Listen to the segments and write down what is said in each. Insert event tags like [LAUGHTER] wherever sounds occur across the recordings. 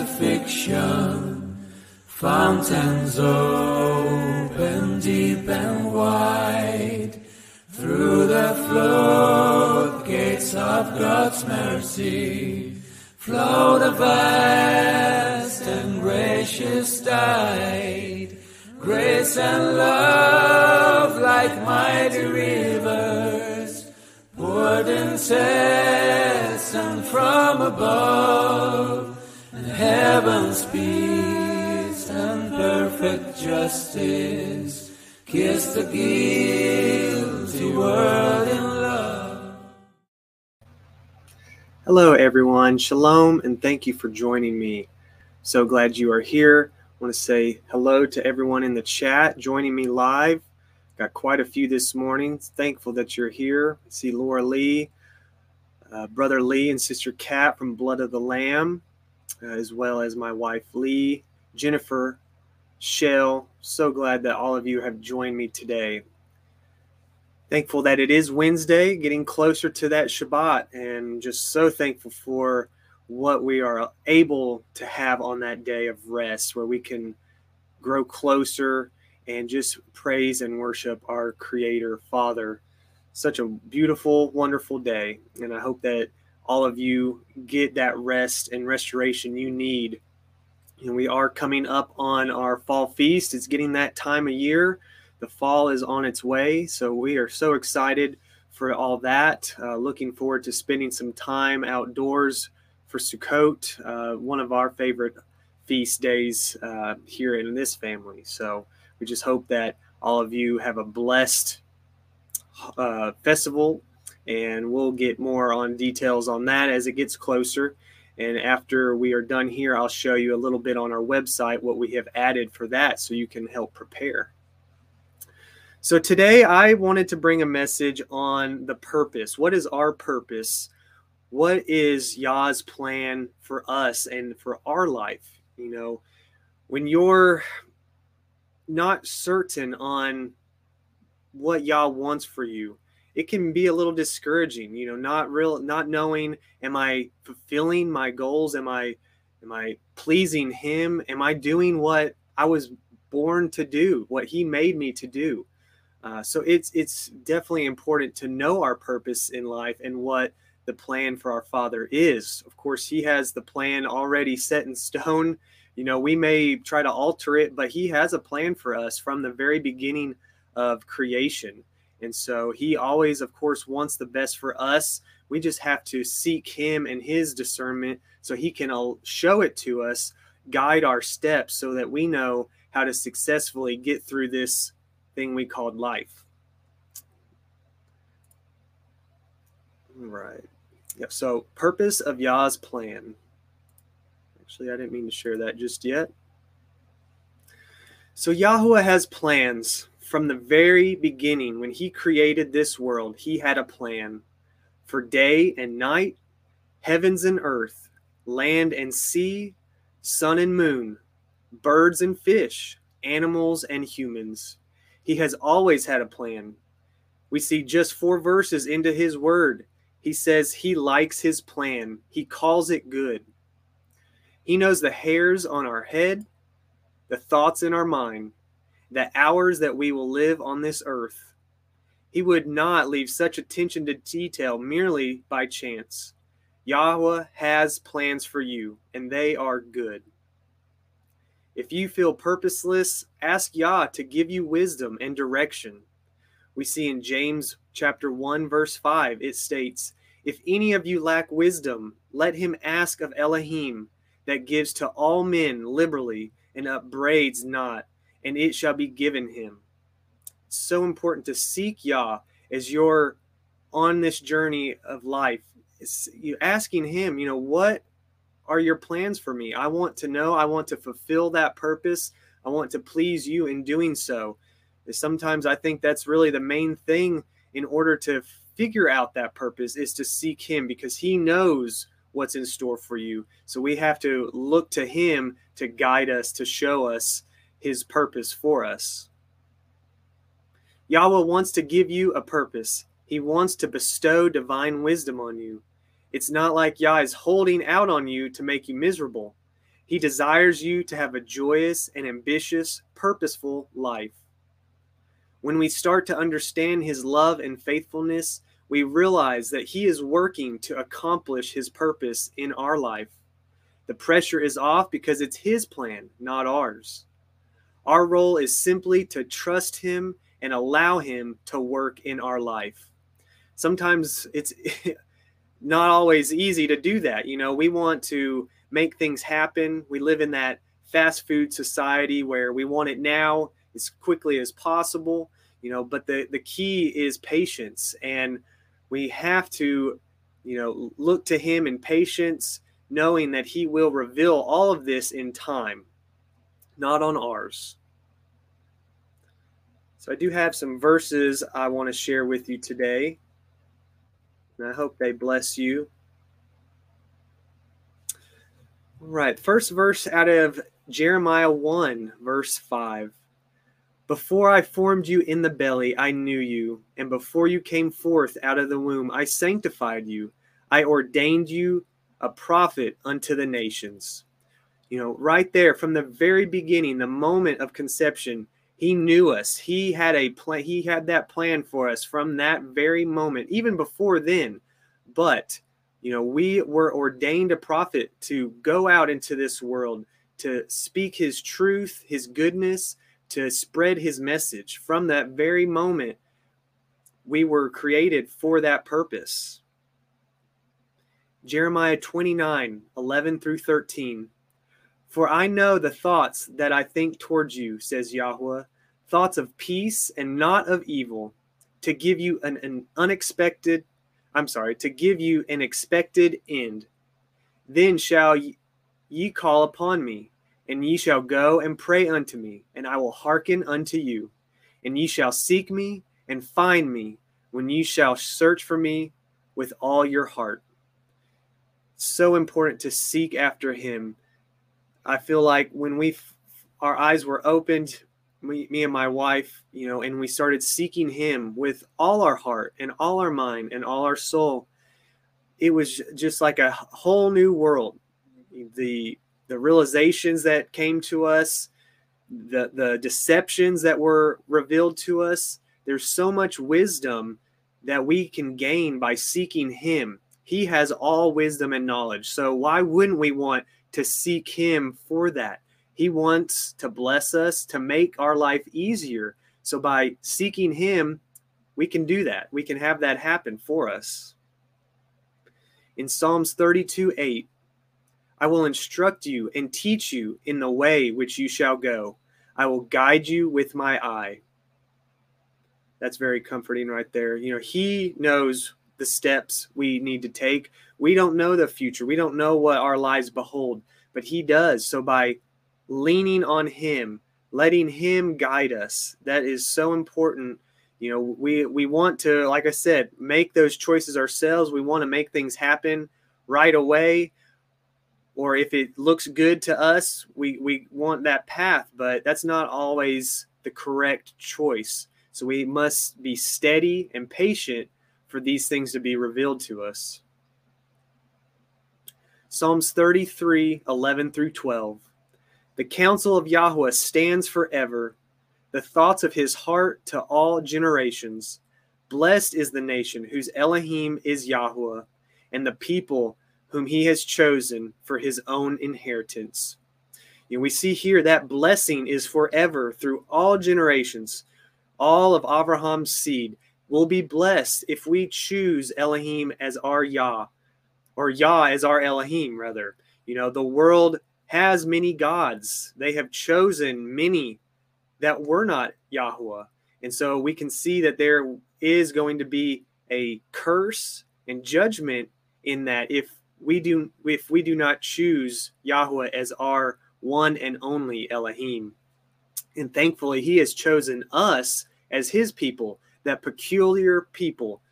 crucifixion, fountains open deep and wide, through the floodgates of God's mercy, flow the vast and gracious tide, grace and love like mighty rivers, poured incessant from above, heaven's peace and perfect justice kiss the guilty world in love. Hello, everyone. Shalom, and thank you for joining me. So glad you are here. I want to say hello to everyone in the chat joining me live. Got quite a few this morning. Thankful that you're here. I see Laura Lee, uh, Brother Lee, and Sister Kat from Blood of the Lamb, Uh, as well as my wife Lee, Jennifer, Shell. So glad that all of you have joined me today. Thankful that it is Wednesday, getting closer to that Shabbat, and just so thankful for what we are able to have on that day of rest where we can grow closer and just praise and worship our creator father such a beautiful wonderful day and i hope that all of you get that rest and restoration you need. And we are coming up on our fall feast. It's getting that time of year. The fall is on its way so we are so excited for all that. Uh, looking forward to spending some time outdoors for Sukkot, uh, one of our favorite feast days uh, here in this family. So we just hope that all of you have a blessed uh, festival, and we'll get more on details on that as it gets closer. And after we are done here, I'll show you a little bit on our website what we have added for that so you can help prepare. So today I wanted to bring a message on the purpose. What is our purpose? what is Yah's plan for us and for our life? You know, when you're not certain on what Yah wants for you, it can be a little discouraging, you know, not real not knowing am I fulfilling my goals? Am I am I pleasing him? Am I doing what I was born to do, what he made me to do? Uh, so it's it's definitely important to know our purpose in life and what the plan for our Father is. Of course, He has the plan already set in stone. You know, we may try to alter it, but He has a plan for us from the very beginning of creation. And so He always, of course, wants the best for us. We just have to seek Him and His discernment so He can uh, show it to us, guide our steps so that we know how to successfully get through this thing we called life. Right. Yeah. So, purpose of Yah's plan. Actually, I didn't mean to share that just yet. So, Yahweh has plans from the very beginning. When He created this world, He had a plan for day and night, heavens and earth, land and sea, sun and moon, birds and fish, animals and humans. He has always had a plan. We see just four verses into His word he says he likes his plan, he calls it good. He knows the hairs on our head, the thoughts in our mind, the hours that we will live on this earth. He would not leave such attention to detail merely by chance. Yahweh has plans for you, and they are good. If you feel purposeless, ask Yah to give you wisdom and direction. We see in James chapter 1 verse 5 it states, "If any of you lack wisdom, let him ask of Elohim, that gives to all men liberally and upbraids not, and it shall be given him." So important to seek Yah as you're on this journey of life. You asking him, you know, what are your plans for me? I want to know, I want to fulfill that purpose. I want to please you in doing so sometimes I think that's really the main thing in order to figure out that purpose is to seek Him because He knows what's in store for you. So we have to look to Him to guide us, to show us His purpose for us. Yahweh wants to give you a purpose, He wants to bestow divine wisdom on you. It's not like Yah is holding out on you to make you miserable. He desires you to have a joyous and ambitious, purposeful life. When we start to understand His love and faithfulness, we realize that He is working to accomplish His purpose in our life. The pressure is off because it's His plan, not ours. Our role is simply to trust Him and allow Him to work in our life. Sometimes it's [LAUGHS] not always easy to do that. You know, we want to make things happen. We live in that fast food society where we want it now as quickly as possible, you know, but the, the key is patience. And we have to, you know, look to Him in patience, knowing that He will reveal all of this in time, not on ours. So I do have some verses I want to share with you today. And I hope they bless you. All right, first verse out of Jeremiah 1, verse 5. Before I formed you in the belly, I knew you, and before you came forth out of the womb, I sanctified you. I ordained you a prophet unto the nations. You know, right there from the very beginning, the moment of conception, he knew us. He had a plan. He had that plan for us from that very moment, even before then. But, you know, we were ordained a prophet to go out into this world to speak his truth, his goodness, to spread his message. From that very moment, we were created for that purpose. Jeremiah 29 11 through 13. For I know the thoughts that I think towards you, says Yahweh, thoughts of peace and not of evil, to give you an, an unexpected, I'm sorry, to give you an expected end. Then shall ye, ye call upon me, and ye shall go and pray unto me, and I will hearken unto you. And ye shall seek me and find me when ye shall search for me with all your heart. So important to seek after him I feel like when we our eyes were opened, me, me and my wife, you know, and we started seeking Him with all our heart and all our mind and all our soul, it was just like a whole new world. The the realizations that came to us, the the deceptions that were revealed to us. There's so much wisdom that we can gain by seeking Him. He has all wisdom and knowledge. So why wouldn't we want to seek Him for that. He wants to bless us, to make our life easier. So by seeking Him, we can do that. We can have that happen for us. In Psalms 32 8, I will instruct you and teach you in the way which you shall go. I will guide you with my eye. That's very comforting right there. You know, He knows the steps we need to take. We don't know the future. We don't know what our lives behold, but He does. So by leaning on Him, letting Him guide us, that is so important. You know, we we want to, like I said, make those choices ourselves. We want to make things happen right away. Or if it looks good to us, we, we want that path, but that's not always the correct choice. So we must be steady and patient for these things to be revealed to us. Psalms 33 11 through 12. The counsel of Yahweh stands forever, the thoughts of his heart to all generations. Blessed is the nation whose Elohim is Yahweh, and the people whom he has chosen for his own inheritance. And we see here that blessing is forever through all generations, all of Abraham's seed will be blessed if we choose Elohim as our Yah, or Yah as our Elohim, rather. You know, the world has many gods. They have chosen many that were not Yahweh. And so we can see that there is going to be a curse and judgment in that if we do if we do not choose Yahweh as our one and only Elohim. And thankfully he has chosen us as his people that peculiar people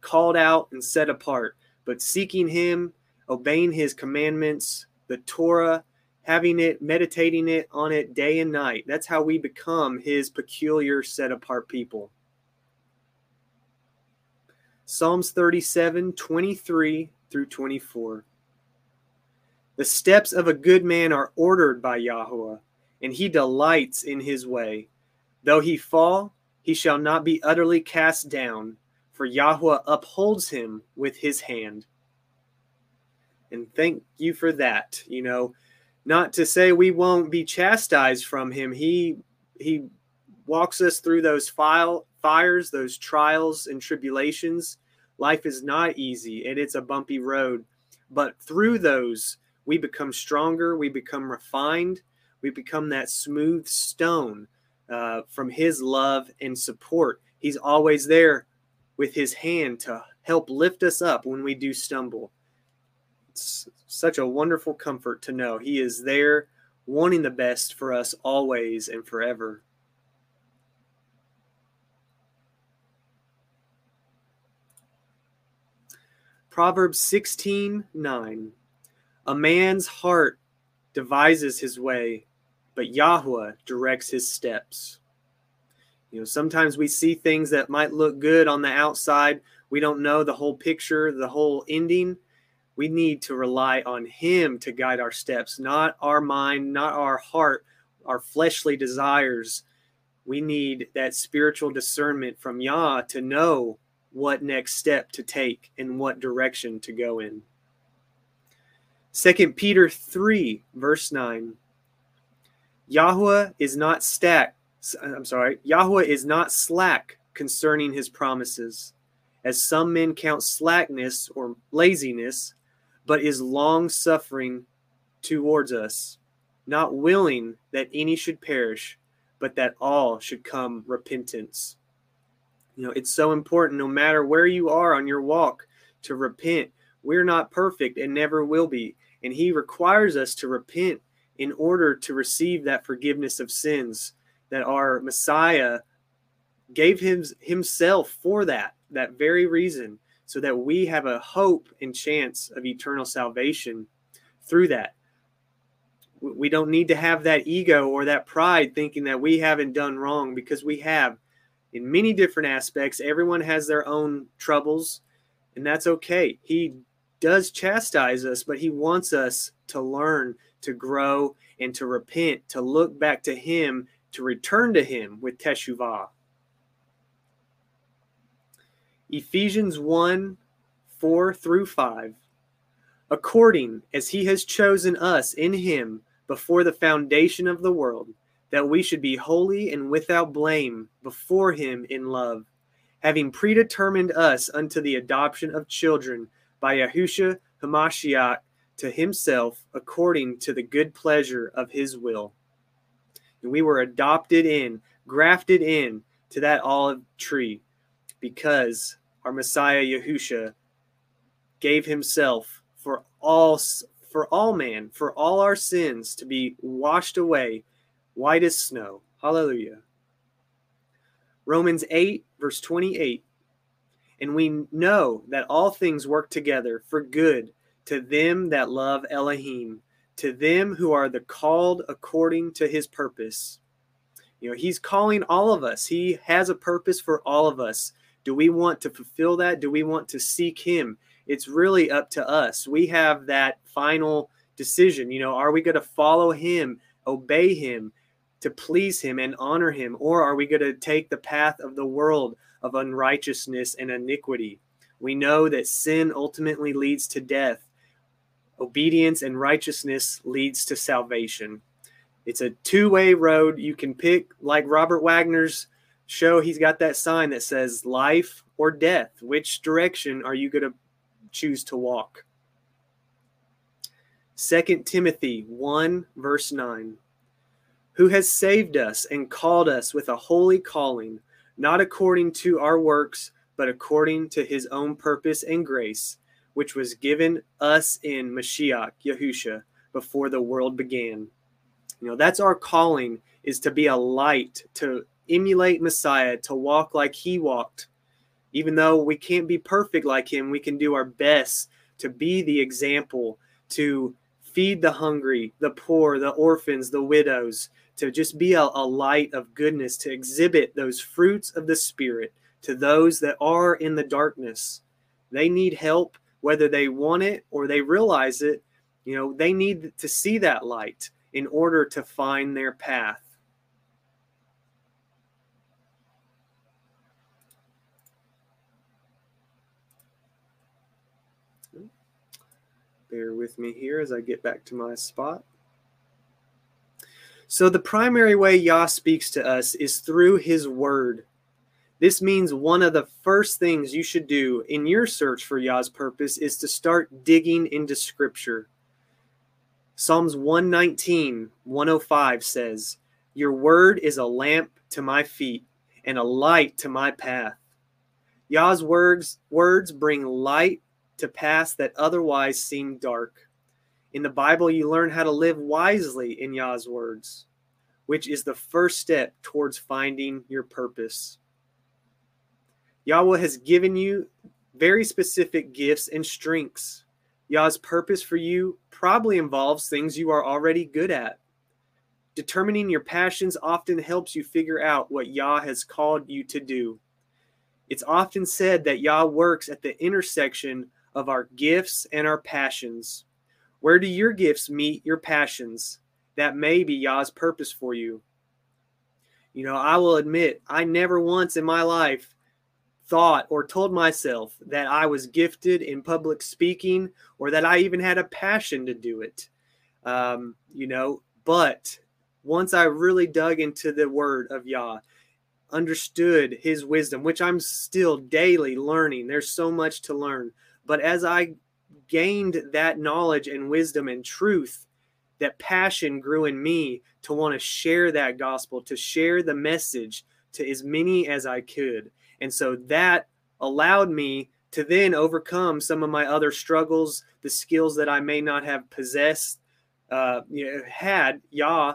called out and set apart, but seeking him, obeying his commandments, the Torah, having it, meditating it on it day and night. That's how we become his peculiar set apart people. Psalms 37, 23 through 24. The steps of a good man are ordered by Yahweh, and he delights in his way. Though he fall, he shall not be utterly cast down, for Yahweh upholds him with his hand. And thank you for that. You know, not to say we won't be chastised from him. He he walks us through those file, fires, those trials and tribulations. Life is not easy and it's a bumpy road, but through those we become stronger, we become refined, we become that smooth stone uh, from his love and support. He's always there with his hand to help lift us up when we do stumble. It's such a wonderful comfort to know he is there wanting the best for us always and forever. Proverbs 16 9. A man's heart devises his way, but Yahweh directs his steps. You know, sometimes we see things that might look good on the outside. We don't know the whole picture, the whole ending. We need to rely on Him to guide our steps, not our mind, not our heart, our fleshly desires. We need that spiritual discernment from Yah to know what next step to take and what direction to go in. Second Peter 3, verse 9. Yahweh is not stack. I'm sorry. Yahweh is not slack concerning his promises, as some men count slackness or laziness, but is long suffering towards us, not willing that any should perish, but that all should come repentance. You know, it's so important, no matter where you are on your walk, to repent. We're not perfect and never will be. And He requires us to repent in order to receive that forgiveness of sins that our Messiah gave him, himself for that, that very reason, so that we have a hope and chance of eternal salvation through that. We don't need to have that ego or that pride thinking that we haven't done wrong because we have in many different aspects. Everyone has their own troubles, and that's okay. He does chastise us, but he wants us to learn to grow and to repent, to look back to Him, to return to Him with Teshuvah. Ephesians 1 4 through 5. According as He has chosen us in Him before the foundation of the world, that we should be holy and without blame before Him in love, having predetermined us unto the adoption of children by Yahusha Hamashiach to himself according to the good pleasure of his will. And we were adopted in, grafted in to that olive tree because our Messiah Yahusha gave himself for all for all man, for all our sins to be washed away white as snow. Hallelujah. Romans 8 verse 28 and we know that all things work together for good to them that love Elohim, to them who are the called according to his purpose. You know, he's calling all of us. He has a purpose for all of us. Do we want to fulfill that? Do we want to seek him? It's really up to us. We have that final decision. You know, are we going to follow him, obey him, to please him and honor him? Or are we going to take the path of the world of unrighteousness and iniquity? We know that sin ultimately leads to death obedience and righteousness leads to salvation. It's a two way road. You can pick, like Robert Wagner's show, he's got that sign that says life or death. Which direction are you going to choose to walk? 2 Timothy 1, verse 9. Who has saved us and called us with a holy calling, not according to our works, but according to his own purpose and grace which was given us in Mashiach, Yahusha, before the world began. You know, that's our calling is to be a light, to emulate Messiah, to walk like he walked. Even though we can't be perfect like him, we can do our best to be the example, to feed the hungry, the poor, the orphans, the widows, to just be a, a light of goodness, to exhibit those fruits of the Spirit to those that are in the darkness. They need help whether they want it or they realize it, You know, they need to see that light in order to find their path. Bear with me here as I get back to my spot. So, the primary way Yah speaks to us is through his word. This means one of the first things you should do in your search for Yah's purpose is to start digging into scripture. Psalms 119, 105 says, Your word is a lamp to my feet and a light to my path. Yah's words, words bring light to paths that otherwise seem dark. In the Bible, you learn how to live wisely in Yah's words, which is the first step towards finding your purpose. Yahweh has given you very specific gifts and strengths. Yah's purpose for you probably involves things you are already good at. Determining your passions often helps you figure out what Yah has called you to do. It's often said that Yah works at the intersection of our gifts and our passions. Where do your gifts meet your passions? That may be Yah's purpose for you. You know, I will admit, I never once in my life thought or told myself that I was gifted in public speaking or that I even had a passion to do it. Um, you know, but once I really dug into the word of Yah, understood his wisdom, which I'm still daily learning, there's so much to learn. But as I gained that knowledge and wisdom and truth, that passion grew in me to want to share that gospel, to share the message to as many as I could. And so that allowed me to then overcome some of my other struggles, the skills that I may not have possessed, uh, you know, had Yah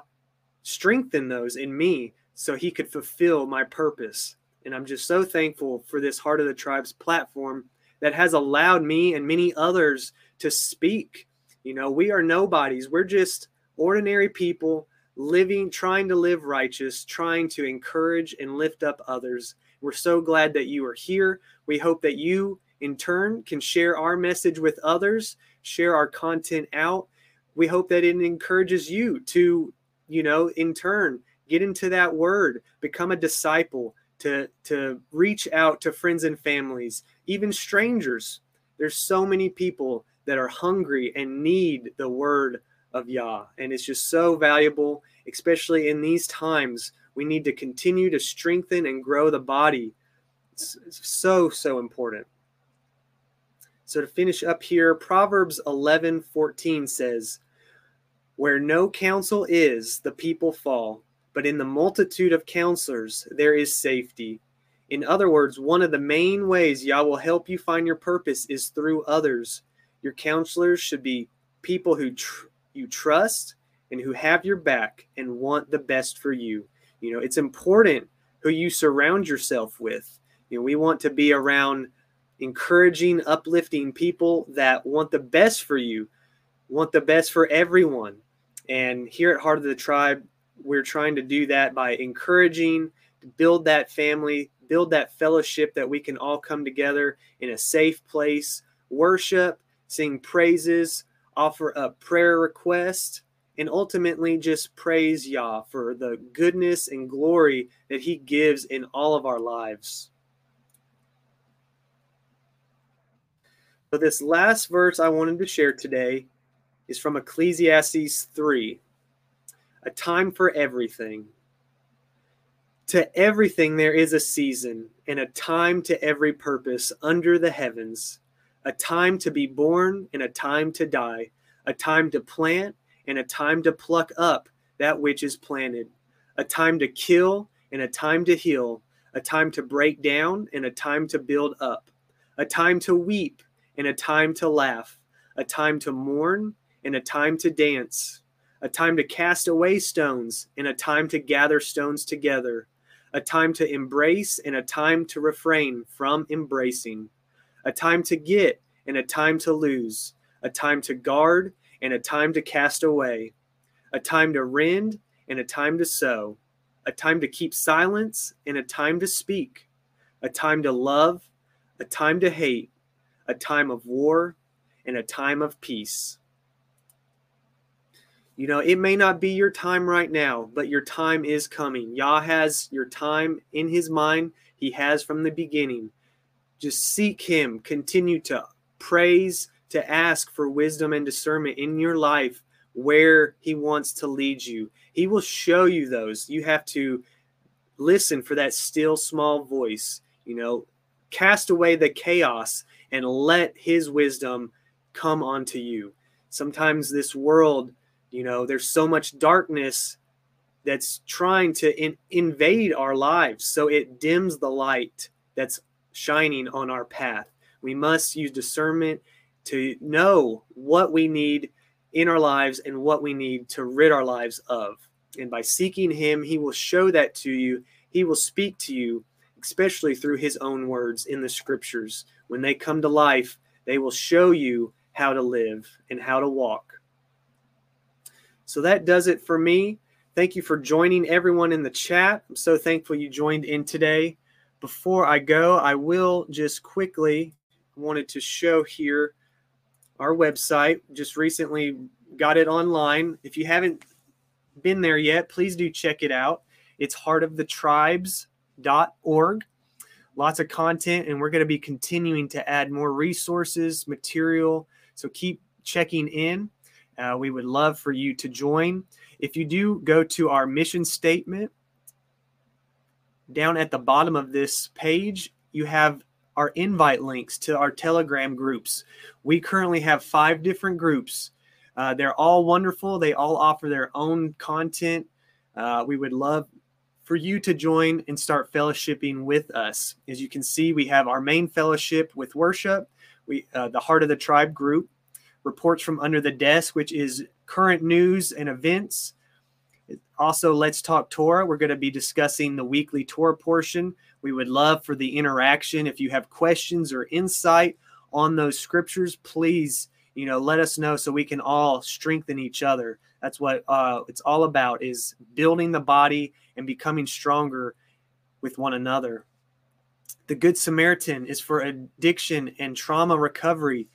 strengthen those in me so he could fulfill my purpose. And I'm just so thankful for this Heart of the Tribes platform that has allowed me and many others to speak. You know, we are nobodies. We're just ordinary people living, trying to live righteous, trying to encourage and lift up others. We're so glad that you are here. We hope that you, in turn, can share our message with others, share our content out. We hope that it encourages you to, you know, in turn, get into that word, become a disciple, to to reach out to friends and families, even strangers. There's so many people that are hungry and need the word of Yah, and it's just so valuable, especially in these times. We need to continue to strengthen and grow the body. It's, it's so so important. So to finish up here, Proverbs 11:14 says, "Where no counsel is, the people fall." but in the multitude of counselors there is safety. In other words, one of the main ways Yah will help you find your purpose is through others. Your counselors should be people who tr- you trust and who have your back and want the best for you. You know, it's important who you surround yourself with. You know, we want to be around encouraging, uplifting people that want the best for you, want the best for everyone. And here at Heart of the Tribe, we're trying to do that by encouraging, build that family, build that fellowship that we can all come together in a safe place, worship, sing praises, offer up prayer request, and ultimately just praise Yah for the goodness and glory that He gives in all of our lives. So, this last verse I wanted to share today is from Ecclesiastes 3 a time for everything. To everything there is a season, and a time to every purpose under the heavens, a time to be born and a time to die, a time to plant and a time to pluck up that which is planted, a time to kill and a time to heal, a time to break down and a time to build up, a time to weep and a time to laugh, a time to mourn and a time to dance a time to cast away stones, and a time to gather stones together, a time to embrace and a time to refrain from embracing, a time to get and a time to lose, a time to guard and a time to cast away, a time to rend and a time to sow, a time to keep silence and a time to speak, a time to love, a time to hate, a time of war, and a time of peace. You know, it may not be your time right now, but your time is coming. Yah has your time in his mind. He has from the beginning. Just seek him. Continue to praise, to ask for wisdom and discernment in your life where he wants to lead you. He will show you those. You have to listen for that still small voice. You know, cast away the chaos and let his wisdom come onto you. Sometimes this world you know, there's so much darkness that's trying to in, invade our lives. So it dims the light that's shining on our path. We must use discernment to know what we need in our lives and what we need to rid our lives of. And by seeking Him, He will show that to you. He will speak to you, especially through His own words in the scriptures. When they come to life, they will show you how to live and how to walk. So that does it for me. Thank you for joining everyone in the chat. I'm so thankful you joined in today. Before I go, I will just quickly wanted to show here our website. Just recently got it online. If you haven't been there yet, please do check it out. It's heartofthetribes.org. Lots of content, and we're going to be continuing to add more resources, material. So keep checking in. Uh, we would love for you to join. If you do go to our mission statement, down at the bottom of this page, you have our invite links to our Telegram groups. We currently have five different groups. Uh, they're all wonderful. They all offer their own content. Uh, we would love for you to join and start fellowshipping with us. As you can see, we have our main fellowship with worship, we uh, the Heart of the Tribe group reports from under the desk, which is current news and events. Also, Let's Talk Torah. We're going to be discussing the weekly Torah portion. We would love for the interaction. If you have questions or insight on those scriptures, please, you know, let us know so we can all strengthen each other. That's what uh, it's all about: is building the body and becoming stronger with one another. The Good Samaritan is for addiction and trauma recovery.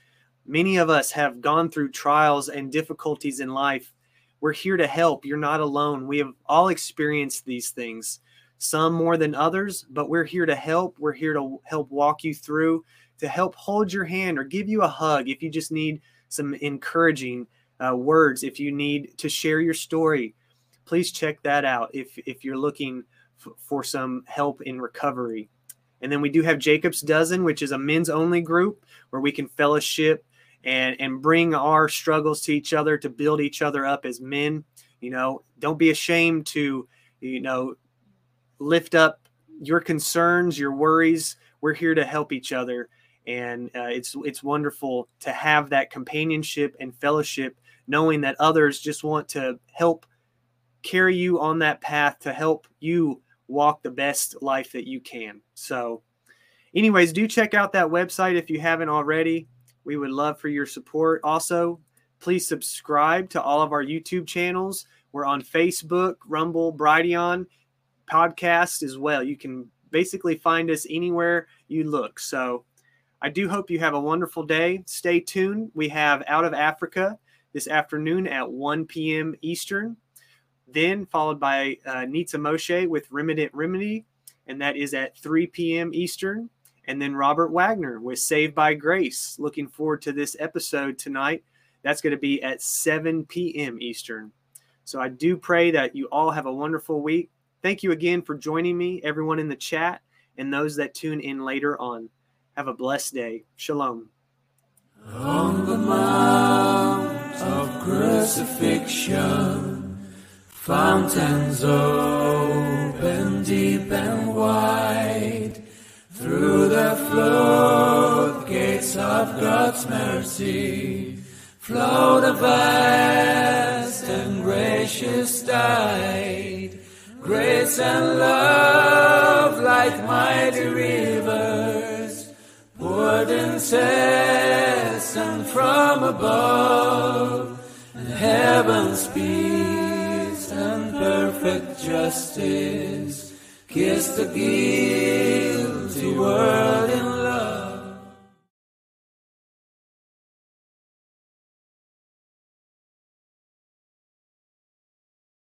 Many of us have gone through trials and difficulties in life. We're here to help. You're not alone. We have all experienced these things, some more than others, but we're here to help. We're here to help walk you through, to help hold your hand or give you a hug if you just need some encouraging uh, words, if you need to share your story. Please check that out if, if you're looking f- for some help in recovery. And then we do have Jacob's Dozen, which is a men's only group where we can fellowship and and bring our struggles to each other to build each other up as men you know don't be ashamed to you know lift up your concerns your worries we're here to help each other and uh, it's it's wonderful to have that companionship and fellowship knowing that others just want to help carry you on that path to help you walk the best life that you can so anyways do check out that website if you haven't already we would love for your support. Also, please subscribe to all of our YouTube channels. We're on Facebook, Rumble, Brighteon, podcast as well. You can basically find us anywhere you look. So I do hope you have a wonderful day. Stay tuned. We have Out of Africa this afternoon at 1 p.m. Eastern. Then followed by uh, Nitza Moshe with Remnant Remedy, and that is at 3 p.m. Eastern and then Robert Wagner with Saved by Grace. Looking forward to this episode tonight. That's going to be at 7 p.m. Eastern. So I do pray that you all have a wonderful week. Thank you again for joining me, everyone in the chat, and those that tune in later on. Have a blessed day. Shalom. On the mount of crucifixion, fountains open deep and wide through the floodgates of God's mercy, flow the vast and gracious tide, grace and love like mighty rivers, poured incessant from above, and heaven's peace and perfect justice kiss the gift